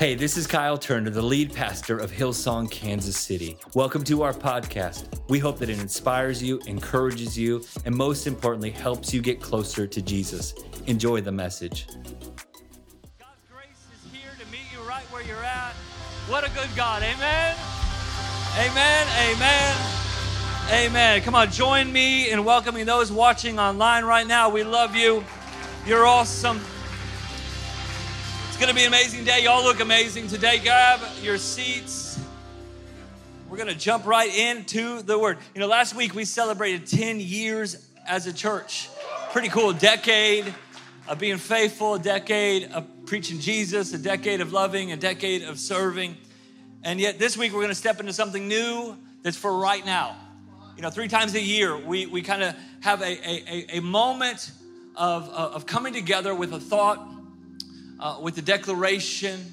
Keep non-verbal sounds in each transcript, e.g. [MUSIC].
Hey, this is Kyle Turner, the lead pastor of Hillsong, Kansas City. Welcome to our podcast. We hope that it inspires you, encourages you, and most importantly, helps you get closer to Jesus. Enjoy the message. God's grace is here to meet you right where you're at. What a good God. Amen. Amen. Amen. Amen. Come on, join me in welcoming those watching online right now. We love you. You're awesome going to be an amazing day. Y'all look amazing today. Grab your seats. We're going to jump right into the word. You know, last week we celebrated 10 years as a church. Pretty cool. decade of being faithful, a decade of preaching Jesus, a decade of loving, a decade of serving. And yet this week we're going to step into something new that's for right now. You know, three times a year we, we kind of have a, a, a moment of, of coming together with a thought uh, with the declaration,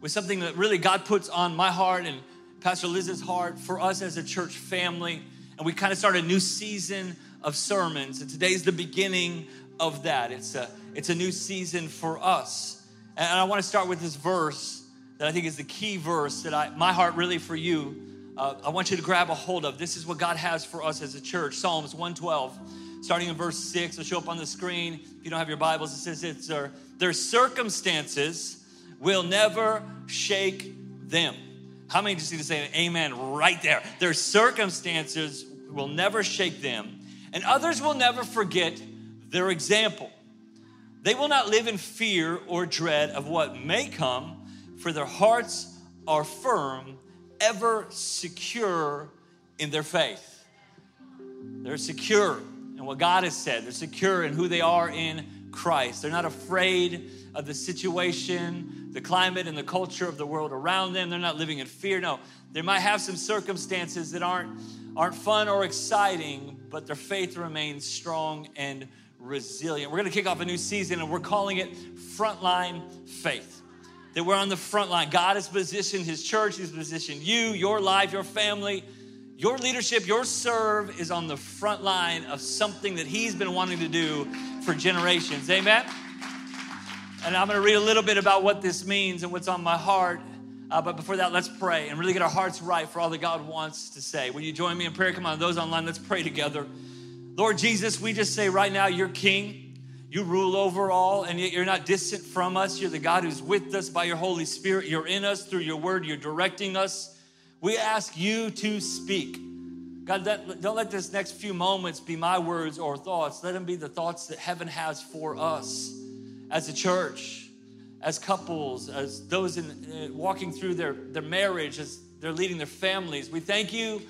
with something that really God puts on my heart and Pastor Liz's heart for us as a church family. And we kind of start a new season of sermons. And today's the beginning of that. It's a, it's a new season for us. And I want to start with this verse that I think is the key verse that I, my heart really for you, uh, I want you to grab a hold of. This is what God has for us as a church. Psalms 112 starting in verse 6. It'll show up on the screen. If you don't have your Bibles, it says it's their, their circumstances will never shake them. How many just need to say amen right there? Their circumstances will never shake them, and others will never forget their example. They will not live in fear or dread of what may come, for their hearts are firm, ever secure in their faith. They're secure in what God has said. They're secure in who they are in Christ. They're not afraid of the situation, the climate, and the culture of the world around them. They're not living in fear. No, they might have some circumstances that aren't, aren't fun or exciting, but their faith remains strong and resilient. We're going to kick off a new season, and we're calling it Frontline Faith. That we're on the front line. God has positioned His church, He's positioned you, your life, your family your leadership, your serve is on the front line of something that He's been wanting to do for generations. Amen? And I'm going to read a little bit about what this means and what's on my heart. Uh, but before that, let's pray and really get our hearts right for all that God wants to say. Will you join me in prayer? Come on, those online, let's pray together. Lord Jesus, we just say right now, you're king. You rule over all, and yet you're not distant from us. You're the God who's with us by your Holy Spirit. You're in us through your word. You're directing us. We ask you to speak. God, don't let this next few moments be my words or thoughts. Let them be the thoughts that heaven has for us as a church, as couples, as those in, uh, walking through their, their marriage, as they're leading their families. We thank you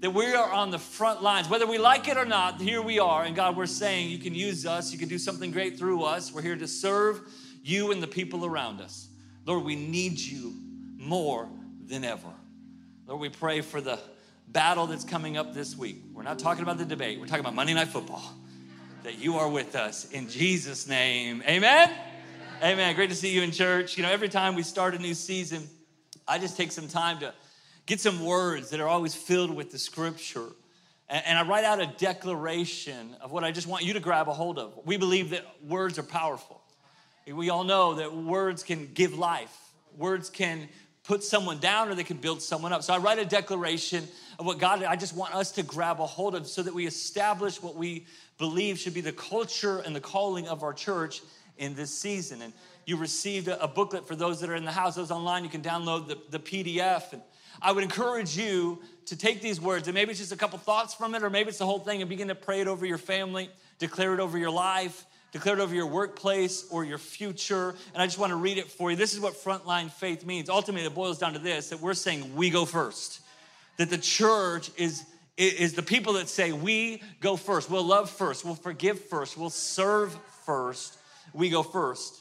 that we are on the front lines. Whether we like it or not, here we are. And God, we're saying you can use us, you can do something great through us. We're here to serve you and the people around us. Lord, we need you more than ever. Lord, we pray for the battle that's coming up this week. We're not talking about the debate, we're talking about Monday Night Football. That you are with us in Jesus' name. Amen? Amen. Great to see you in church. You know, every time we start a new season, I just take some time to get some words that are always filled with the scripture. And, I write out a declaration of what I just want you to grab a hold of. We believe that words are powerful. We all know that words can give life, words can put someone down or they can build someone up. So I write a declaration of what God, I just want us to grab a hold of so that we establish what we believe should be the culture and the calling of our church in this season. And you received a, booklet for those that are in the house, those online, you can download the, the PDF. And I would encourage you to take these words, and maybe it's just a couple thoughts from it, or maybe it's the whole thing, and begin to pray it over your family, declare it over your life, declare it over your workplace or your future. And I just want to read it for you. This is what frontline faith means. Ultimately, it boils down to this that we're saying we go first, that the church is. Is the people that say, We go first, we'll love first, we'll forgive first, we'll serve first, we go first.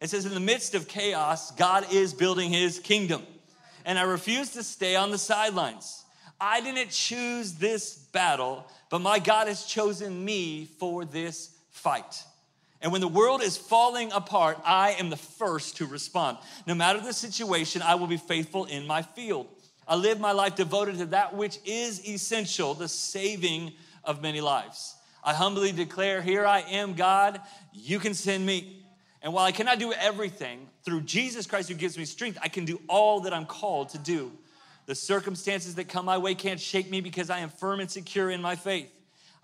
It says, In the midst of chaos, God is building his kingdom. And I refuse to stay on the sidelines. I didn't choose this battle, but my God has chosen me for this fight. And when the world is falling apart, I am the first to respond. No matter the situation, I will be faithful in my field. I live my life devoted to that which is essential, the saving of many lives. I humbly declare, Here I am, God, you can send me. And while I cannot do everything, through Jesus Christ who gives me strength, I can do all that I'm called to do. The circumstances that come my way can't shake me because I am firm and secure in my faith.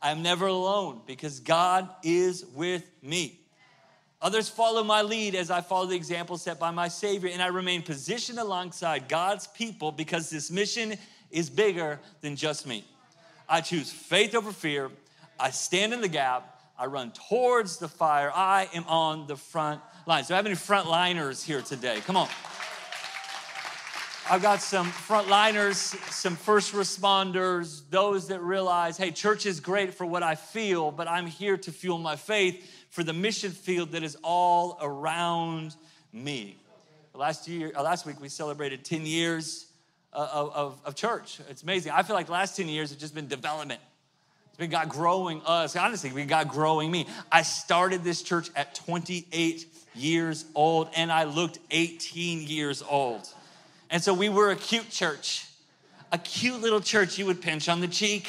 I am never alone because God is with me. Others follow my lead as I follow the example set by my Savior, and I remain positioned alongside God's people because this mission is bigger than just me. I choose faith over fear. I stand in the gap. I run towards the fire. I am on the front line. So, I have any frontliners here today? Come on. I've got some frontliners, some first responders, those that realize, hey, church is great for what I feel, but I'm here to fuel my faith for the mission field that is all around me. Last year, uh, last week, we celebrated 10 years uh, of, of, of church. It's amazing. I feel like last 10 years have just been development. It's been God growing us. Honestly, we got growing me. I started this church at 28 years old, and I looked 18 years old. And so we were a cute church, a cute little church you would pinch on the cheek.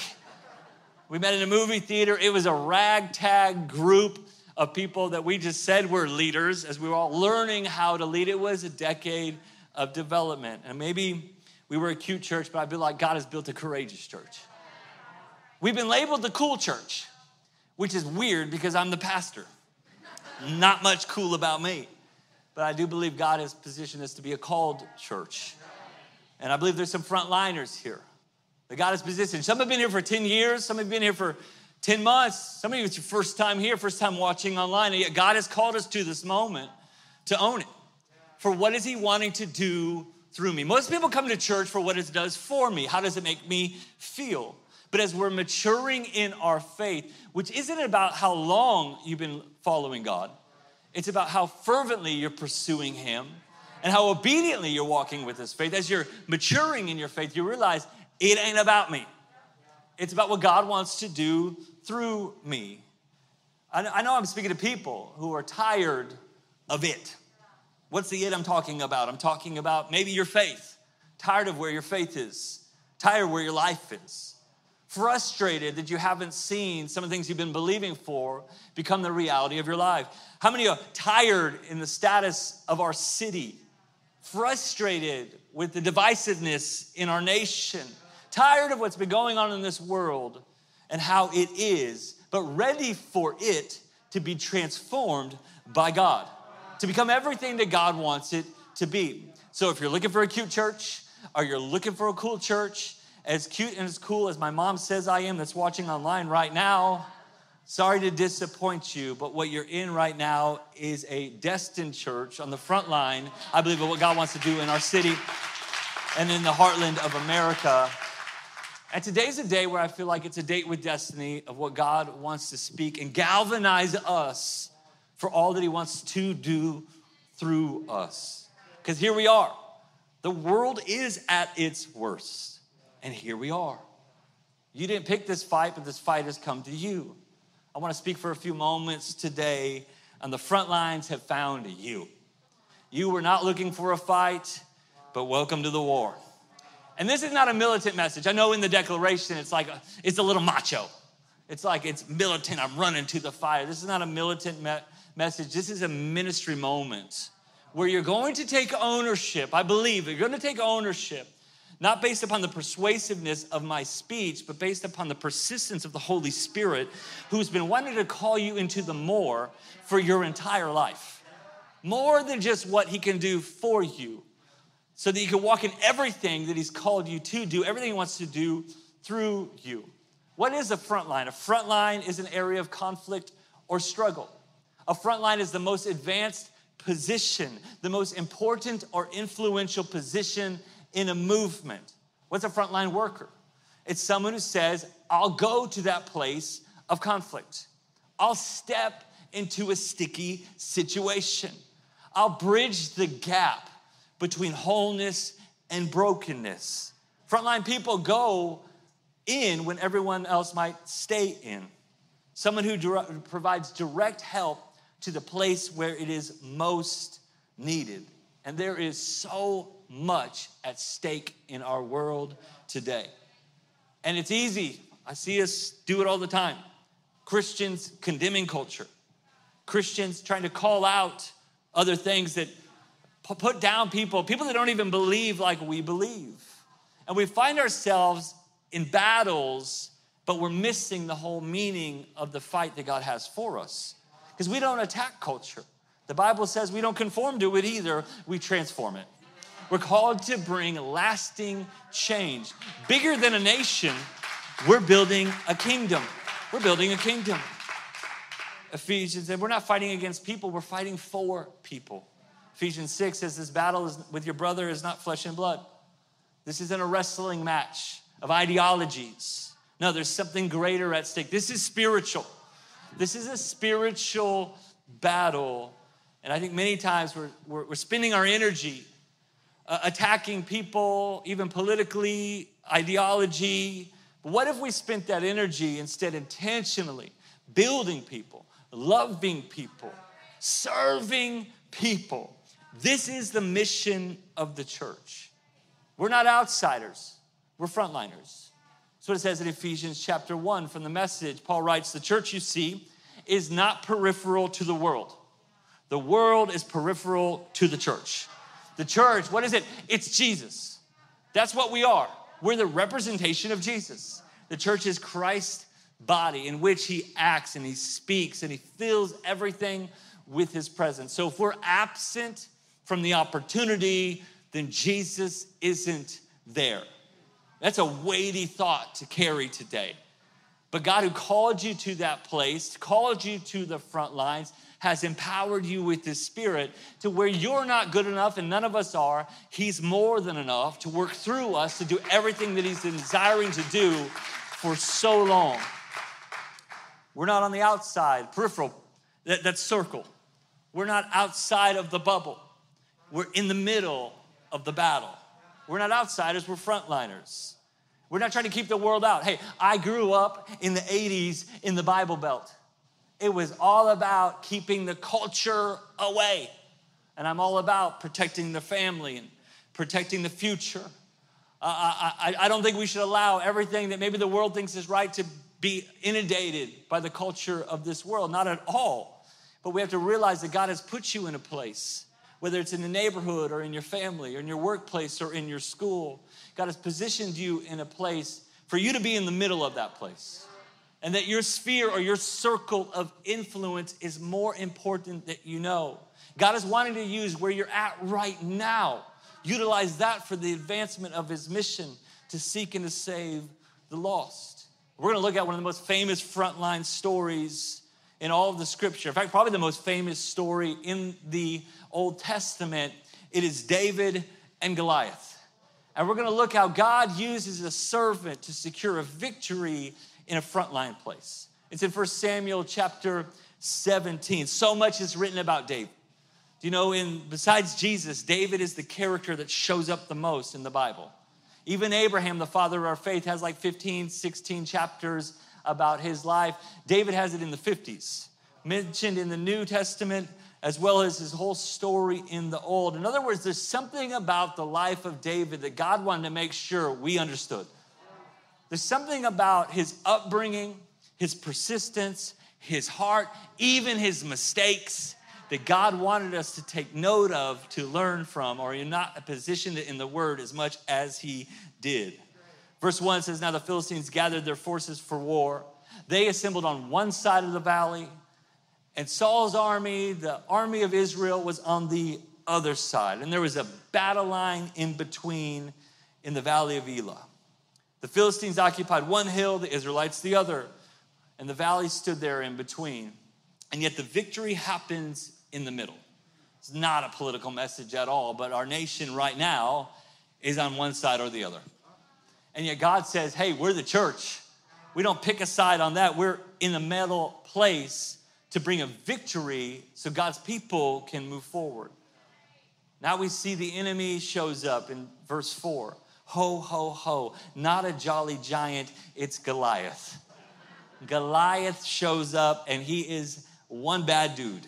We met in a movie theater. It was a ragtag group of people that we just said were leaders as we were all learning how to lead. It was a decade of development. And maybe we were a cute church, but I feel like God has built a courageous church. We've been labeled the cool church, which is weird because I'm the pastor. Not much cool about me. But I do believe God has positioned us to be a called church. And I believe there's some frontliners here that God has positioned. Some have been here for 10 years, some have been here for 10 months. Some of you, it's your first time here, first time watching online. And yet God has called us to this moment to own it. For what is He wanting to do through me? Most people come to church for what it does for me. How does it make me feel? But as we're maturing in our faith, which isn't about how long you've been following God, it's about how fervently you're pursuing Him and how obediently you're walking with His faith. As you're maturing in your faith, you realize it ain't about me. It's about what God wants to do through me. I know I'm speaking to people who are tired of it. What's the it I'm talking about? I'm talking about maybe your faith, tired of where your faith is, tired where your life is, frustrated that you haven't seen some of the things you've been believing for become the reality of your life. How many are tired in the status of our city? Frustrated with the divisiveness in our nation? Tired of what's been going on in this world and how it is, but ready for it to be transformed by God, to become everything that God wants it to be. So if you're looking for a cute church, or you're looking for a cool church, as cute and as cool as my mom says I am that's watching online right now, Sorry to disappoint you, but what you're in right now is a destined church on the front line, I believe, of what God wants to do in our city and in the heartland of America. And today's a day where I feel like it's a date with destiny of what God wants to speak and galvanize us for all that He wants to do through us. Because here we are. The world is at its worst, and here we are. You didn't pick this fight, but this fight has come to you. I want to speak for a few moments today on the front lines have found you. You were not looking for a fight, but welcome to the war. And this is not a militant message. I know in the declaration it's like a, it's a little macho. It's like it's militant. I'm running to the fire. This is not a militant me- message. This is a ministry moment where you're going to take ownership. I believe you're going to take ownership not based upon the persuasiveness of my speech, but based upon the persistence of the Holy Spirit, who's been wanting to call you into the more for your entire life. More than just what He can do for you, so that you can walk in everything that He's called you to do, everything He wants to do through you. What is a front line? A front line is an area of conflict or struggle. A front line is the most advanced position, the most important or influential position in a movement. What's a frontline worker? It's someone who says, I'll go to that place of conflict. I'll step into a sticky situation. I'll bridge the gap between wholeness and brokenness. Frontline people go in when everyone else might stay in. Someone who provides direct help to the place where it is most needed. And there is so much at stake in our world today. And it's easy. I see us do it all the time. Christians condemning culture, Christians trying to call out other things that put down people, people that don't even believe like we believe. And we find ourselves in battles, but we're missing the whole meaning of the fight that God has for us. Because we don't attack culture. The Bible says we don't conform to it either, we transform it. We're called to bring lasting change. Bigger than a nation, we're building a kingdom. We're building a kingdom. Ephesians said, We're not fighting against people, we're fighting for people. Ephesians 6 says, This battle is, with your brother is not flesh and blood. This isn't a wrestling match of ideologies. No, there's something greater at stake. This is spiritual. This is a spiritual battle. And I think many times we're, we're, we're spending our energy uh, attacking people, even politically, ideology. But what if we spent that energy instead intentionally building people, loving people, serving people. This is the mission of the church. We're not outsiders, we're frontliners. That's what it says in Ephesians chapter 1 from the message. Paul writes, The church you see is not peripheral to the world. The world is peripheral to the church. The church, what is it? It's Jesus. That's what we are. We're the representation of Jesus. The church is Christ's body in which he acts and he speaks and he fills everything with his presence. So if we're absent from the opportunity, then Jesus isn't there. That's a weighty thought to carry today. But God, who called you to that place, called you to the front lines, has empowered you with His Spirit to where you're not good enough, and none of us are. He's more than enough to work through us to do everything that He's desiring to do for so long. We're not on the outside, peripheral, that, that circle. We're not outside of the bubble. We're in the middle of the battle. We're not outsiders, we're frontliners. We're not trying to keep the world out. Hey, I grew up in the 80s in the Bible Belt. It was all about keeping the culture away. And I'm all about protecting the family and protecting the future. Uh, I, I don't think we should allow everything that maybe the world thinks is right to be inundated by the culture of this world, not at all. But we have to realize that God has put you in a place, whether it's in the neighborhood or in your family or in your workplace or in your school. God has positioned you in a place for you to be in the middle of that place. And that your sphere or your circle of influence is more important that you know. God is wanting to use where you're at right now. Utilize that for the advancement of his mission to seek and to save the lost. We're going to look at one of the most famous frontline stories in all of the scripture. In fact, probably the most famous story in the Old Testament. It is David and Goliath. And we're going to look how God uses a servant to secure a victory in a frontline place. It's in 1 Samuel chapter 17. So much is written about David. Do you know, in besides Jesus, David is the character that shows up the most in the Bible. Even Abraham, the father of our faith, has like 15, 16 chapters about his life. David has it in the 50s, mentioned in the New Testament, as well as his whole story in the Old. In other words, there's something about the life of David that God wanted to make sure we understood. There's something about his upbringing, his persistence, his heart, even his mistakes that God wanted us to take note of, to learn from, or you're not positioned in the word as much as he did. Verse 1 says, Now the Philistines gathered their forces for war. They assembled on one side of the valley, and Saul's army, the army of Israel, was on the other side. And there was a battle line in between in the valley of Elah. The Philistines occupied one hill, the Israelites the other, and the valley stood there in between. And yet the victory happens in the middle. It's not a political message at all, but our nation right now is on one side or the other. And yet God says, hey, we're the church. We don't pick a side on that. We're in the middle place to bring a victory so God's people can move forward. Now we see the enemy shows up in verse 4. Ho, ho, ho. Not a jolly giant, it's Goliath. Goliath shows up and he is one bad dude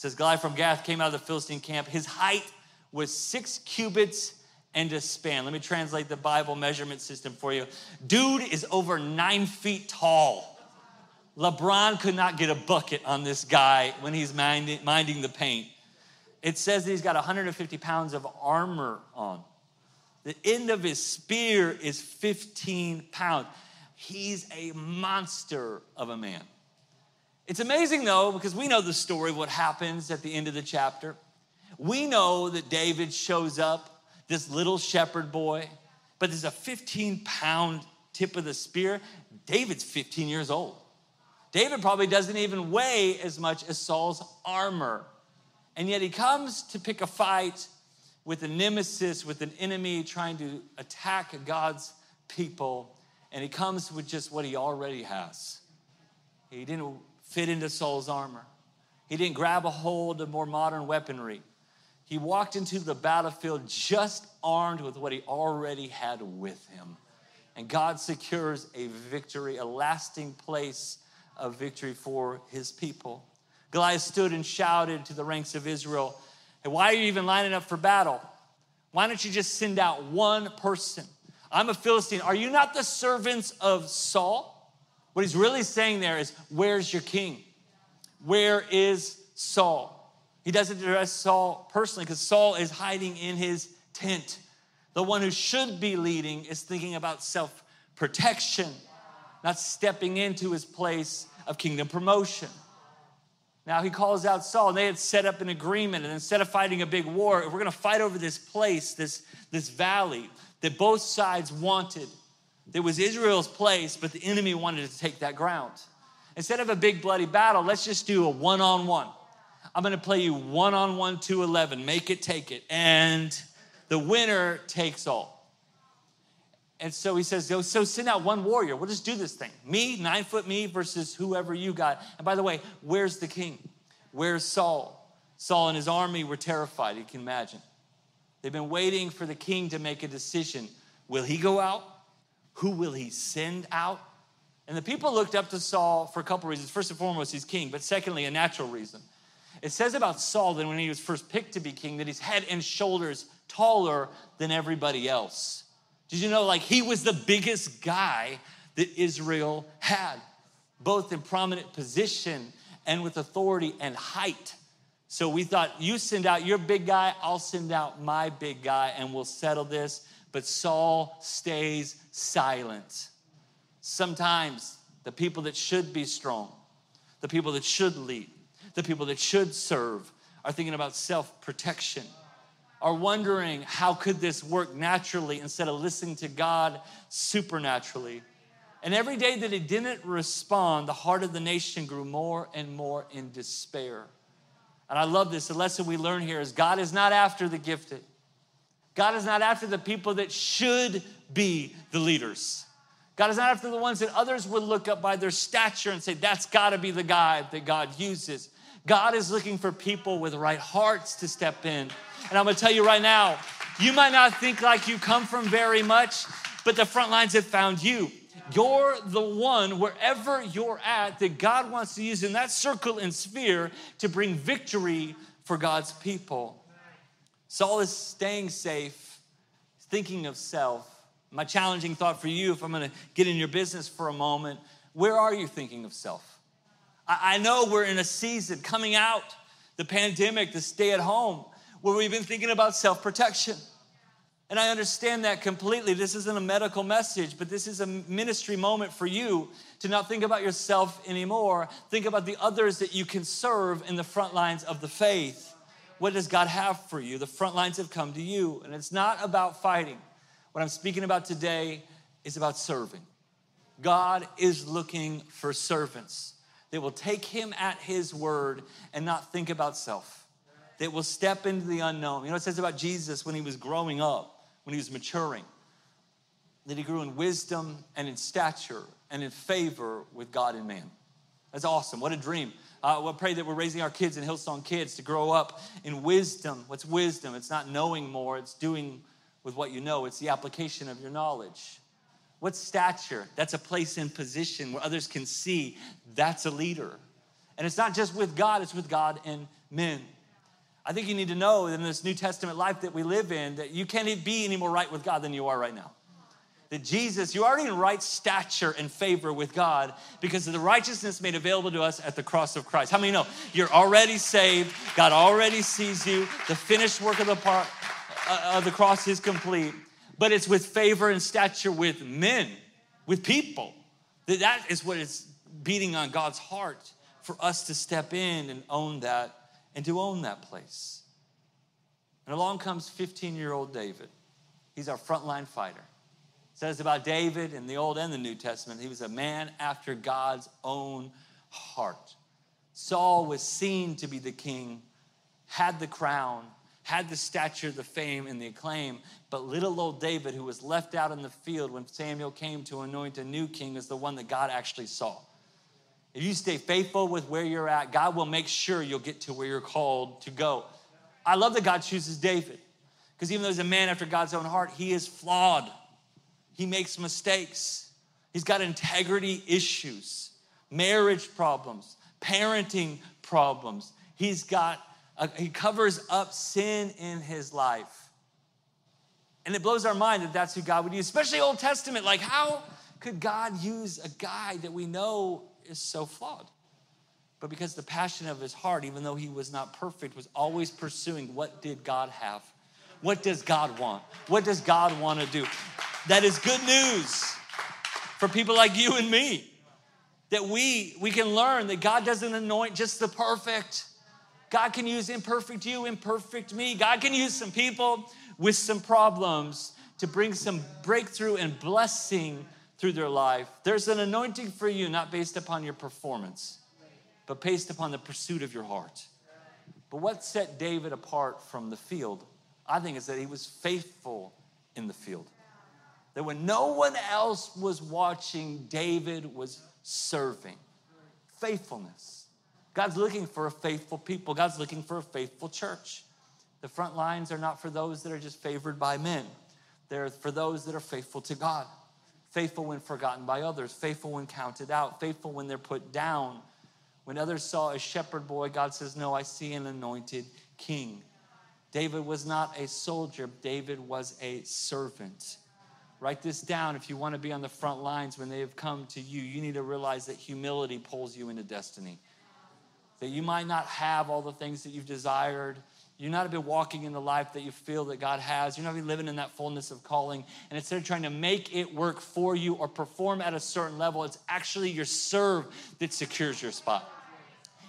says Goliath from Gath came out of the Philistine camp. His height was six cubits and a span. Let me translate the Bible measurement system for you. Dude is over nine feet tall. LeBron could not get a bucket on this guy when he's minding, minding the paint. It says that he's got 150 pounds of armor on. The end of his spear is 15 pounds. He's a monster of a man. It's amazing though, because we know the story of what happens at the end of the chapter. We know that David shows up, this little shepherd boy, but there's a 15 pound tip of the spear. David's 15 years old. David probably doesn't even weigh as much as Saul's armor. And yet he comes to pick a fight with a nemesis, with an enemy trying to attack God's people. And he comes with just what he already has. He didn't fit into Saul's armor, he didn't grab a hold of more modern weaponry. He walked into the battlefield just armed with what he already had with him. And God secures a victory, a lasting place of victory for his people. Goliath stood and shouted to the ranks of Israel, Hey, why are you even lining up for battle? Why don't you just send out one person? I'm a Philistine. Are you not the servants of Saul? What he's really saying there is, Where's your king? Where is Saul? He doesn't address Saul personally because Saul is hiding in his tent. The one who should be leading is thinking about self protection, not stepping into his place of kingdom promotion. Now he calls out Saul, and they had set up an agreement. And instead of fighting a big war, we're gonna fight over this place, this, this valley that both sides wanted. It was Israel's place, but the enemy wanted to take that ground. Instead of a big bloody battle, let's just do a one on one. I'm gonna play you one on one to 11, make it, take it. And the winner takes all. And so he says, so send out one warrior. We'll just do this thing. Me, nine foot me versus whoever you got. And by the way, where's the king? Where's Saul? Saul and his army were terrified, you can imagine. They've been waiting for the king to make a decision. Will he go out? Who will he send out? And the people looked up to Saul for a couple reasons. First and foremost, he's king, but secondly, a natural reason. It says about Saul that when he was first picked to be king, that he's head and shoulders taller than everybody else. Did you know, like, he was the biggest guy that Israel had, both in prominent position and with authority and height. So we thought, you send out your big guy, I'll send out my big guy, and we'll settle this. But Saul stays silent. Sometimes the people that should be strong, the people that should lead, the people that should serve are thinking about self protection are wondering how could this work naturally instead of listening to God supernaturally. And every day that it didn't respond, the heart of the nation grew more and more in despair. And I love this. The lesson we learn here is God is not after the gifted. God is not after the people that should be the leaders. God is not after the ones that others would look up by their stature and say, that's got to be the guy that God uses. God is looking for people with right hearts to step in and I'm gonna tell you right now, you might not think like you come from very much, but the front lines have found you. You're the one, wherever you're at, that God wants to use in that circle and sphere to bring victory for God's people. Saul is staying safe, thinking of self. My challenging thought for you, if I'm gonna get in your business for a moment, where are you thinking of self? I know we're in a season coming out, the pandemic, the stay at home where we've been thinking about self protection. And I understand that completely. This isn't a medical message, but this is a ministry moment for you to not think about yourself anymore. Think about the others that you can serve in the front lines of the faith. What does God have for you? The front lines have come to you. And it's not about fighting. What I'm speaking about today is about serving. God is looking for servants that will take him at his word and not think about self that will step into the unknown. You know, it says about Jesus when he was growing up, when he was maturing, that he grew in wisdom and in stature and in favor with God and man. That's awesome. What a dream. Uh, we'll pray that we're raising our kids in Hillsong Kids to grow up in wisdom. What's wisdom? It's not knowing more, it's doing with what you know, it's the application of your knowledge. What's stature? That's a place in position where others can see that's a leader. And it's not just with God, it's with God and men. I think you need to know in this New Testament life that we live in that you can't be any more right with God than you are right now. that Jesus, you're already in right stature and favor with God because of the righteousness made available to us at the cross of Christ. How many know you're already saved? God already sees you. The finished work of the part uh, of the cross is complete, but it's with favor and stature with men, with people. that That is what is beating on God's heart for us to step in and own that and to own that place. And along comes 15 year old David. He's our frontline fighter says about David in the Old and the New Testament, he was a man after God's own heart. Saul was seen to be the king, had the crown, had the stature, the fame, and the acclaim. But little old David, who was left out in the field when Samuel came to anoint a new king, is the one that God actually saw. If you stay faithful with where you're at, God will make sure you'll get to where you're called to go. I love that God chooses David because even though he's a man after God's own heart, he is flawed. He makes mistakes. He's got integrity issues, marriage problems, parenting problems. He's got, a, he covers up sin in his life. And it blows our mind that that's who God would use, especially Old Testament. Like, how could God use a guy that we know is so flawed? But because the passion of his heart, even though he was not perfect, was always pursuing what did God have? What does God want? What does God want to do? That is good news for people like you and me. That we we can learn that God doesn't anoint just the perfect. God can use imperfect you, imperfect me. God can use some people with some problems to bring some breakthrough and blessing through their life. There's an anointing for you, not based upon your performance, but based upon the pursuit of your heart. But what set David apart from the field, I think, is that he was faithful in the field that when no one else was watching, David was serving. Faithfulness. God's looking for a faithful people, God's looking for a faithful church. The front lines are not for those that are just favored by men, they're for those that are faithful to God. Faithful when forgotten by others, faithful when counted out, faithful when they're put down. When others saw a shepherd boy, God says, No, I see an anointed king. David was not a soldier, David was a servant. Write this down if you want to be on the front lines when they have come to you. You need to realize that humility pulls you into destiny. That you might not have all the things that you've desired. You're not been walking in the life that you feel that God has. You're not be living in that fullness of calling. And instead of trying to make it work for you or perform at a certain level, it's actually your serve that secures your spot.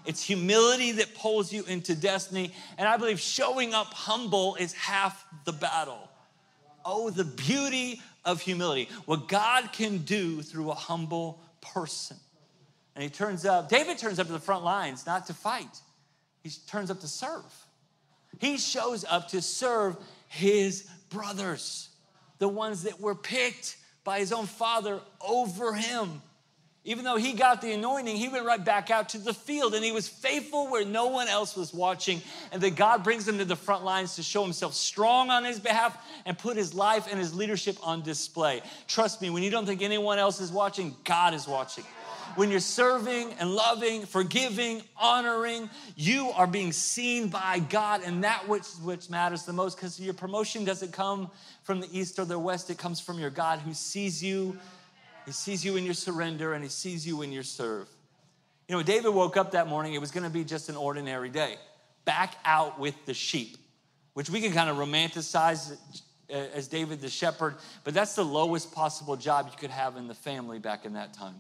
It's humility that pulls you into destiny. And I believe showing up humble is half the battle. Oh, the beauty of humility, what God can do through a humble person. And he turns up, David turns up to the front lines not to fight, he turns up to serve. He shows up to serve his brothers, the ones that were picked by his own father over him. Even though he got the anointing, he went right back out to the field and he was faithful where no one else was watching. And that God brings him to the front lines to show himself strong on his behalf and put his life and his leadership on display. Trust me, when you don't think anyone else is watching, God is watching. When you're serving and loving, forgiving, honoring, you are being seen by God, and that which, which matters the most because your promotion doesn't come from the east or the west, it comes from your God who sees you he sees you in your surrender and he sees you in your serve. You know, David woke up that morning, it was going to be just an ordinary day. Back out with the sheep, which we can kind of romanticize uh, as David the shepherd, but that's the lowest possible job you could have in the family back in that time.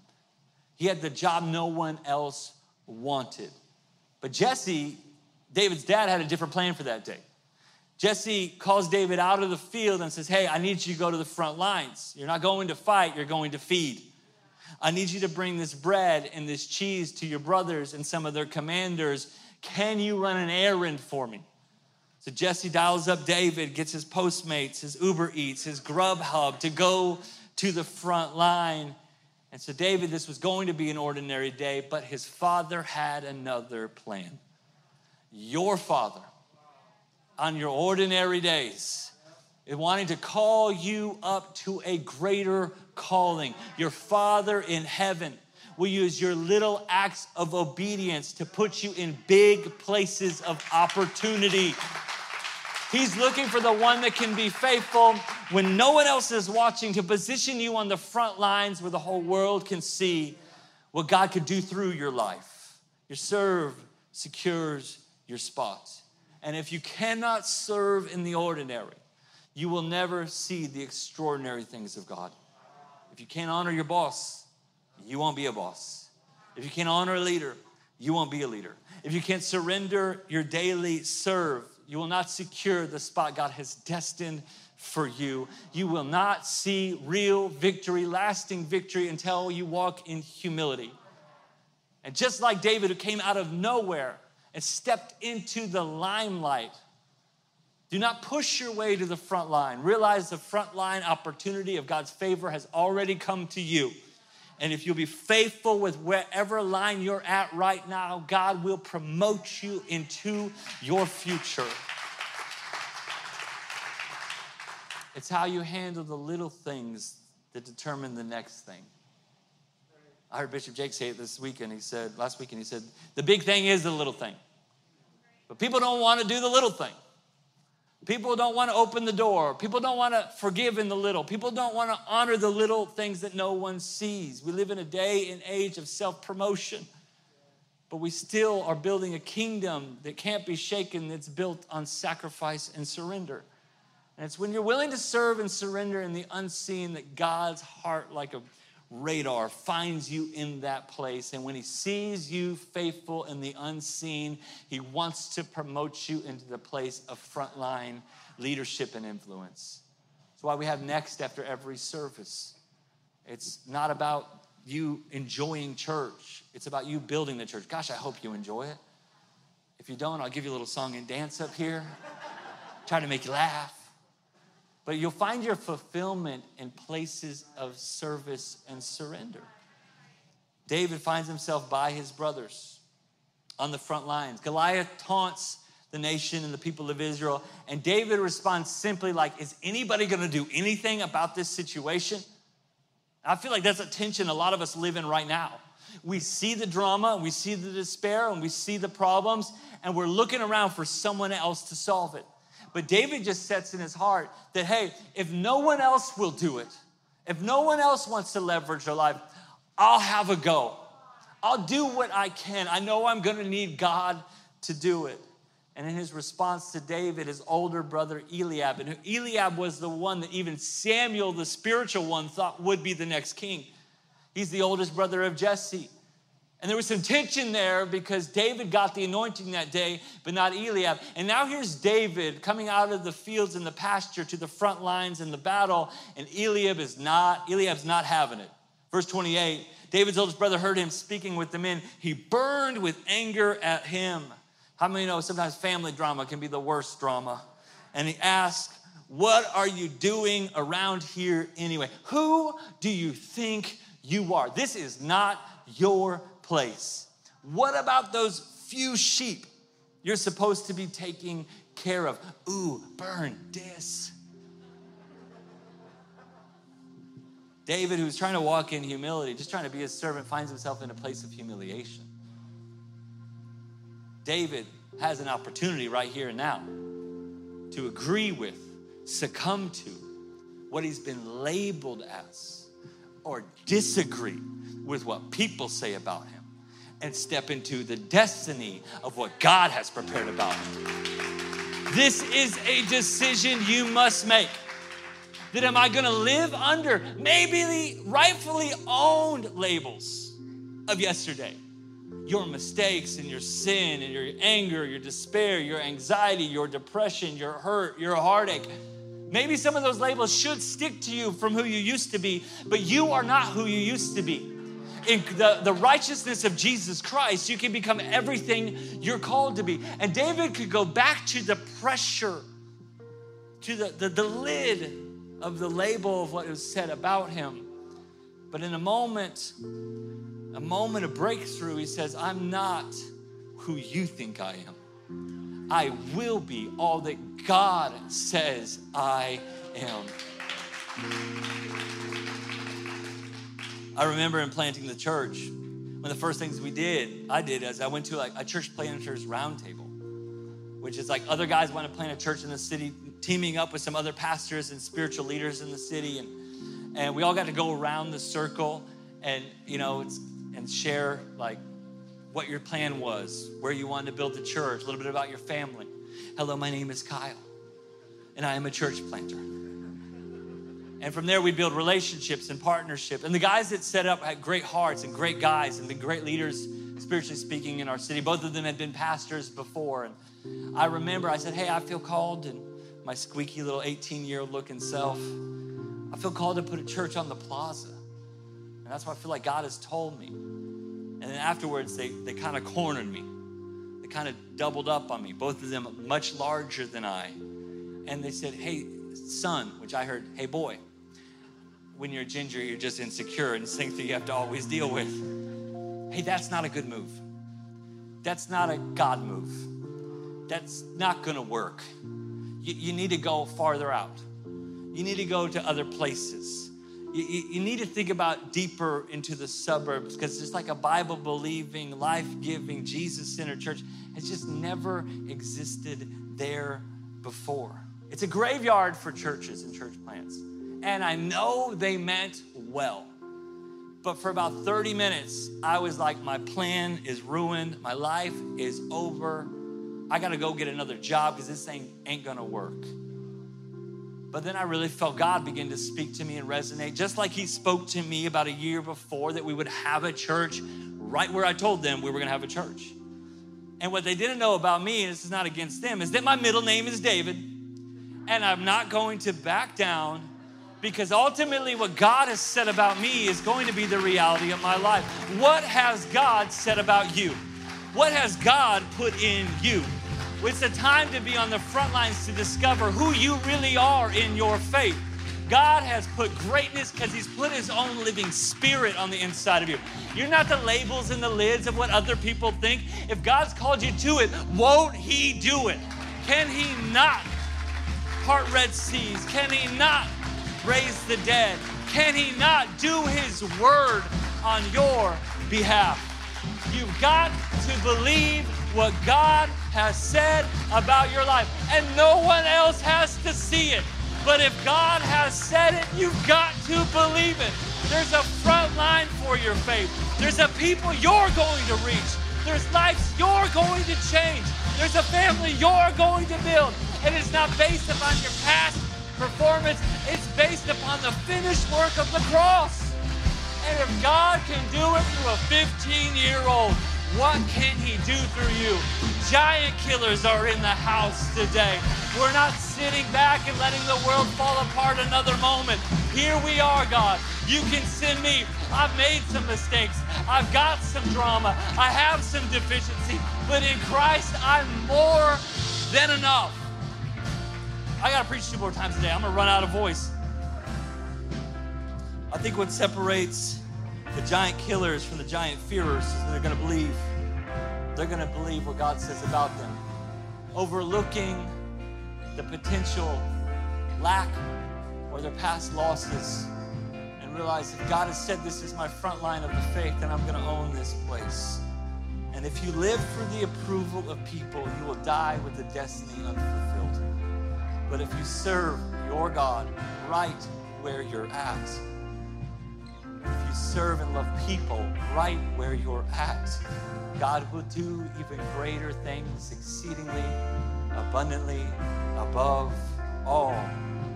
He had the job no one else wanted. But Jesse, David's dad, had a different plan for that day. Jesse calls David out of the field and says, Hey, I need you to go to the front lines. You're not going to fight, you're going to feed. I need you to bring this bread and this cheese to your brothers and some of their commanders. Can you run an errand for me? So Jesse dials up David, gets his Postmates, his Uber Eats, his Grubhub to go to the front line. And so, David, this was going to be an ordinary day, but his father had another plan. Your father on your ordinary days and wanting to call you up to a greater calling. Your Father in heaven will use your little acts of obedience to put you in big places of opportunity. He's looking for the one that can be faithful when no one else is watching to position you on the front lines where the whole world can see what God could do through your life. Your serve secures your spot. And if you cannot serve in the ordinary, you will never see the extraordinary things of God. If you can't honor your boss, you won't be a boss. If you can't honor a leader, you won't be a leader. If you can't surrender your daily serve, you will not secure the spot God has destined for you. You will not see real victory, lasting victory, until you walk in humility. And just like David, who came out of nowhere and stepped into the limelight, do not push your way to the front line. Realize the front line opportunity of God's favor has already come to you. And if you'll be faithful with wherever line you're at right now, God will promote you into your future. It's how you handle the little things that determine the next thing. I heard Bishop Jake say it this weekend. He said, last weekend, he said, the big thing is the little thing. But people don't want to do the little thing. People don't want to open the door. People don't want to forgive in the little. People don't want to honor the little things that no one sees. We live in a day and age of self promotion, but we still are building a kingdom that can't be shaken, that's built on sacrifice and surrender. And it's when you're willing to serve and surrender in the unseen that God's heart, like a radar finds you in that place. And when he sees you faithful in the unseen, he wants to promote you into the place of frontline leadership and influence. That's why we have next after every service. It's not about you enjoying church, it's about you building the church. Gosh, I hope you enjoy it. If you don't, I'll give you a little song and dance up here, try to make you laugh. But you'll find your fulfillment in places of service and surrender. David finds himself by his brothers on the front lines. Goliath taunts the nation and the people of Israel, and David responds simply like, Is anybody gonna do anything about this situation? I feel like that's a tension a lot of us live in right now. We see the drama, we see the despair, and we see the problems, and we're looking around for someone else to solve it. But David just sets in his heart that, hey, if no one else will do it, if no one else wants to leverage their life, I'll have a go. I'll do what I can. I know I'm to need God to do it. And in his response to David, his older brother Eliab, and Eliab was the one that even Samuel, the spiritual one, thought would be the next king. He's the oldest brother of Jesse. And there was some tension there because David got the anointing that day, but not Eliab. And now here's David coming out of the fields and the pasture to the front lines in the battle, and Eliab is not, Eliab's not having it. Verse 28, David's oldest brother heard him speaking with the men. He burned with anger at him. How many know sometimes family drama can be the worst drama? And he asked, What are you doing around here anyway? Who do you think you are? This is not your place. What about those few sheep you're supposed to be taking care of? Ooh, burn this. David, who's trying to walk in humility, just trying to be a servant, finds himself in a place of humiliation. David has an opportunity right here and now to agree with, succumb to what he's been labeled as, or disagree with what people say about him and step into the destiny of what God has prepared about. This is a decision you must make. That am I gonna live under maybe the rightfully owned labels of yesterday? Your mistakes and your sin and your anger, your despair, your anxiety, your depression, your hurt, your heartache. Maybe some of those labels should stick to you from who you used to be, but you are not who you used to be in the, the righteousness of Jesus Christ, you can become everything you're called to be. And David could go back to the pressure, to the, the, the lid of the label of what was said about him. But in a moment, a moment of breakthrough, he says, I'm not who you think I am. I will be all that God says I am. I remember in planting the church, one of the first things we did, I did, as I went to like a church planters roundtable. which is like other guys want to plant a church in the city, teaming up with some other pastors and spiritual leaders in the city. And, and we all got to go around the circle and, you know, and share like what your plan was, where you wanted to build the church, a little bit about your family. Hello, my name is Kyle, and I am a church planter. And from there, we build relationships and partnership. And the guys that set up had great hearts and great guys and been great leaders, spiritually speaking, in our city. Both of them had been pastors before. And I remember I said, Hey, I feel called, and my squeaky little 18 year old looking self, I feel called to put a church on the plaza. And that's what I feel like God has told me. And then afterwards, they, they kind of cornered me. They kind of doubled up on me, both of them much larger than I. And they said, Hey, son, which I heard, Hey, boy when you're ginger, you're just insecure and that you have to always deal with. Hey, that's not a good move. That's not a God move. That's not gonna work. You, you need to go farther out. You need to go to other places. You, you, you need to think about deeper into the suburbs because it's like a Bible believing, life giving, Jesus centered church has just never existed there before. It's a graveyard for churches and church plants and I know they meant well. But for about 30 minutes, I was like, my plan is ruined. My life is over. I got to go get another job because this thing ain't going to work. But then I really felt God begin to speak to me and resonate, just like He spoke to me about a year before that we would have a church right where I told them we were going to have a church. And what they didn't know about me, and this is not against them, is that my middle name is David, and I'm not going to back down because ultimately what God has said about me is going to be the reality of my life. What has God said about you? What has God put in you? It's a time to be on the front lines to discover who you really are in your faith. God has put greatness because He's put His own living spirit on the inside of you. You're not the labels and the lids of what other people think. If God's called you to it, won't He do it? Can He not part Red Seas? Can He not raise the dead? Can he not do his word on your behalf? You've got to believe what God has said about your life, and no one else has to see it. But if God has said it, you've got to believe it. There's a front line for your faith. There's a people you're going to reach. There's lives you're going to change. There's a family you're going to build. And it's not based upon your past performance, it's based upon the finished work of the cross. And if God can do it through a 15 year old, what can He do through you? Giant killers are in the house today. We're not sitting back and letting the world fall apart another moment. Here we are, God. You can send me. I've made some mistakes. I've got some drama. I have some deficiency. But in Christ, I'm more than enough. I got to preach two more times today. I'm going to run out of voice. I think what separates the giant killers from the giant fearers is they're going to believe. They're going to believe what God says about them. Overlooking the potential lack or their past losses and realize if God has said this is my front line of the faith, then I'm going to own this place. And if you live for the approval of people, you will die with the destiny unfulfilled. But if you serve your God right where you're at, if you serve and love people right where you're at, God will do even greater things exceedingly, abundantly, above all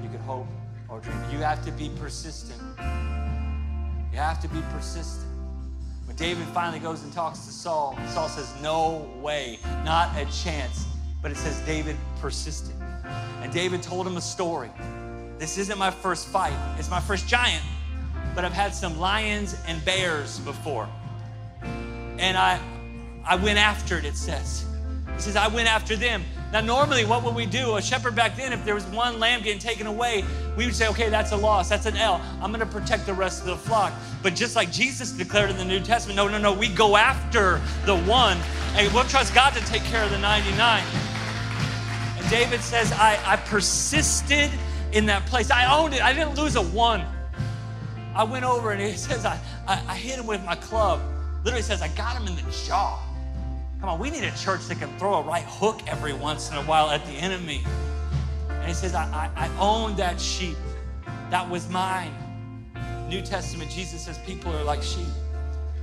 you could hope or dream. You have to be persistent. You have to be persistent. When David finally goes and talks to Saul, Saul says, No way, not a chance. But it says David persisted. And David told him a story. This isn't my first fight, it's my first giant, but I've had some lions and bears before. And I, I went after it, it says. He says, I went after them. Now, normally, what would we do? A shepherd back then, if there was one lamb getting taken away, we would say, okay, that's a loss, that's an L. I'm going to protect the rest of the flock. But just like Jesus declared in the New Testament, no, no, no, we go after the one, and we'll trust God to take care of the 99. David says, I, I persisted in that place. I owned it. I didn't lose a one. I went over and he [LAUGHS] says, I, I, I hit him with my club. Literally says, I got him in the jaw. Come on, we need a church that can throw a right hook every once in a while at the enemy. And he says, I, I, I own that sheep. That was mine. New Testament, Jesus says people are like sheep.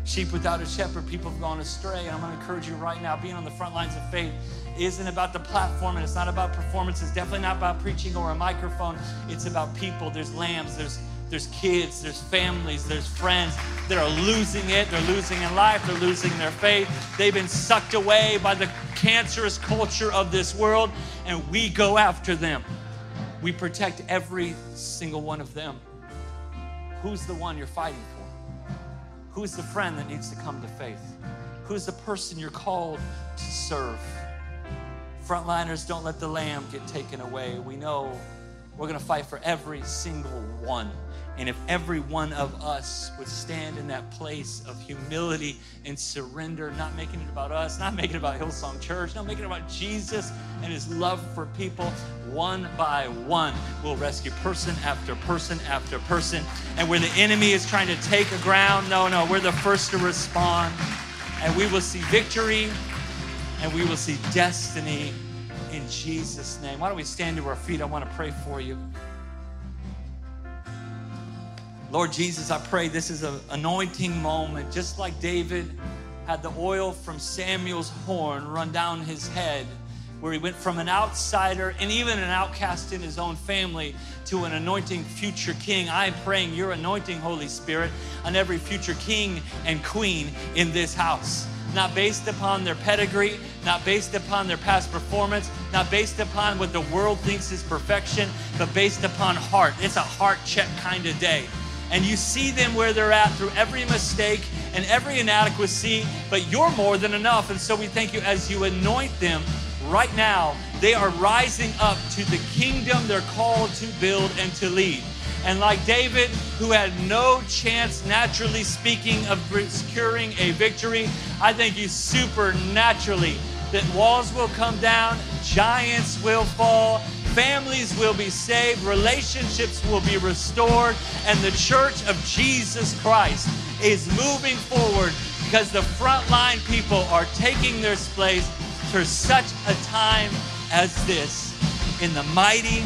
Sheep without a shepherd, people have gone astray. And I'm going to encourage you right now, being on the front lines of faith isn't about the platform and it's not about performance. It's definitely not about preaching or a microphone. It's about people. There's lambs, there's there's kids, there's families, there's friends that are losing it. They're losing in life, they're losing their faith. They've been sucked away by the cancerous culture of this world, and we go after them. We protect every single one of them. Who's the one you're fighting for? Who's the friend that needs to come to faith? Who's the person you're called to serve? Frontliners, don't let the lamb get taken away. We know we're going to fight for every single one. And if every one of us would stand in that place of humility and surrender, not making it about us, not making it about Hillsong Church, not making it about Jesus and his love for people, one by one, we'll rescue person after person after person. And where the enemy is trying to take a ground, no, no, we're the first to respond. And we will see victory and we will see destiny in Jesus' name. Why don't we stand to our feet? I want to pray for you. Lord Jesus, I pray this is an anointing moment, just like David had the oil from Samuel's horn run down his head, where he went from an outsider and even an outcast in his own family to an anointing future king. I'm praying your anointing, Holy Spirit, on every future king and queen in this house not based upon their pedigree, not based upon their past performance, not based upon what the world thinks is perfection, but based upon heart. It's a heart check kind of day and you see them where they're at through every mistake and every inadequacy, but you're more than enough. And so we thank you as you anoint them right now. They are rising up to the kingdom they're called to build and to lead. And like David, who had no chance, naturally speaking, of securing a victory, I thank you supernaturally that walls will come down, giants will fall, families will be saved, relationships will be restored, and the church of Jesus Christ is moving forward because the frontline people are taking their place for such a time as this. In the mighty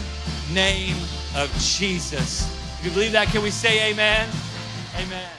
name of Jesus. If you believe that, can we say amen? Amen.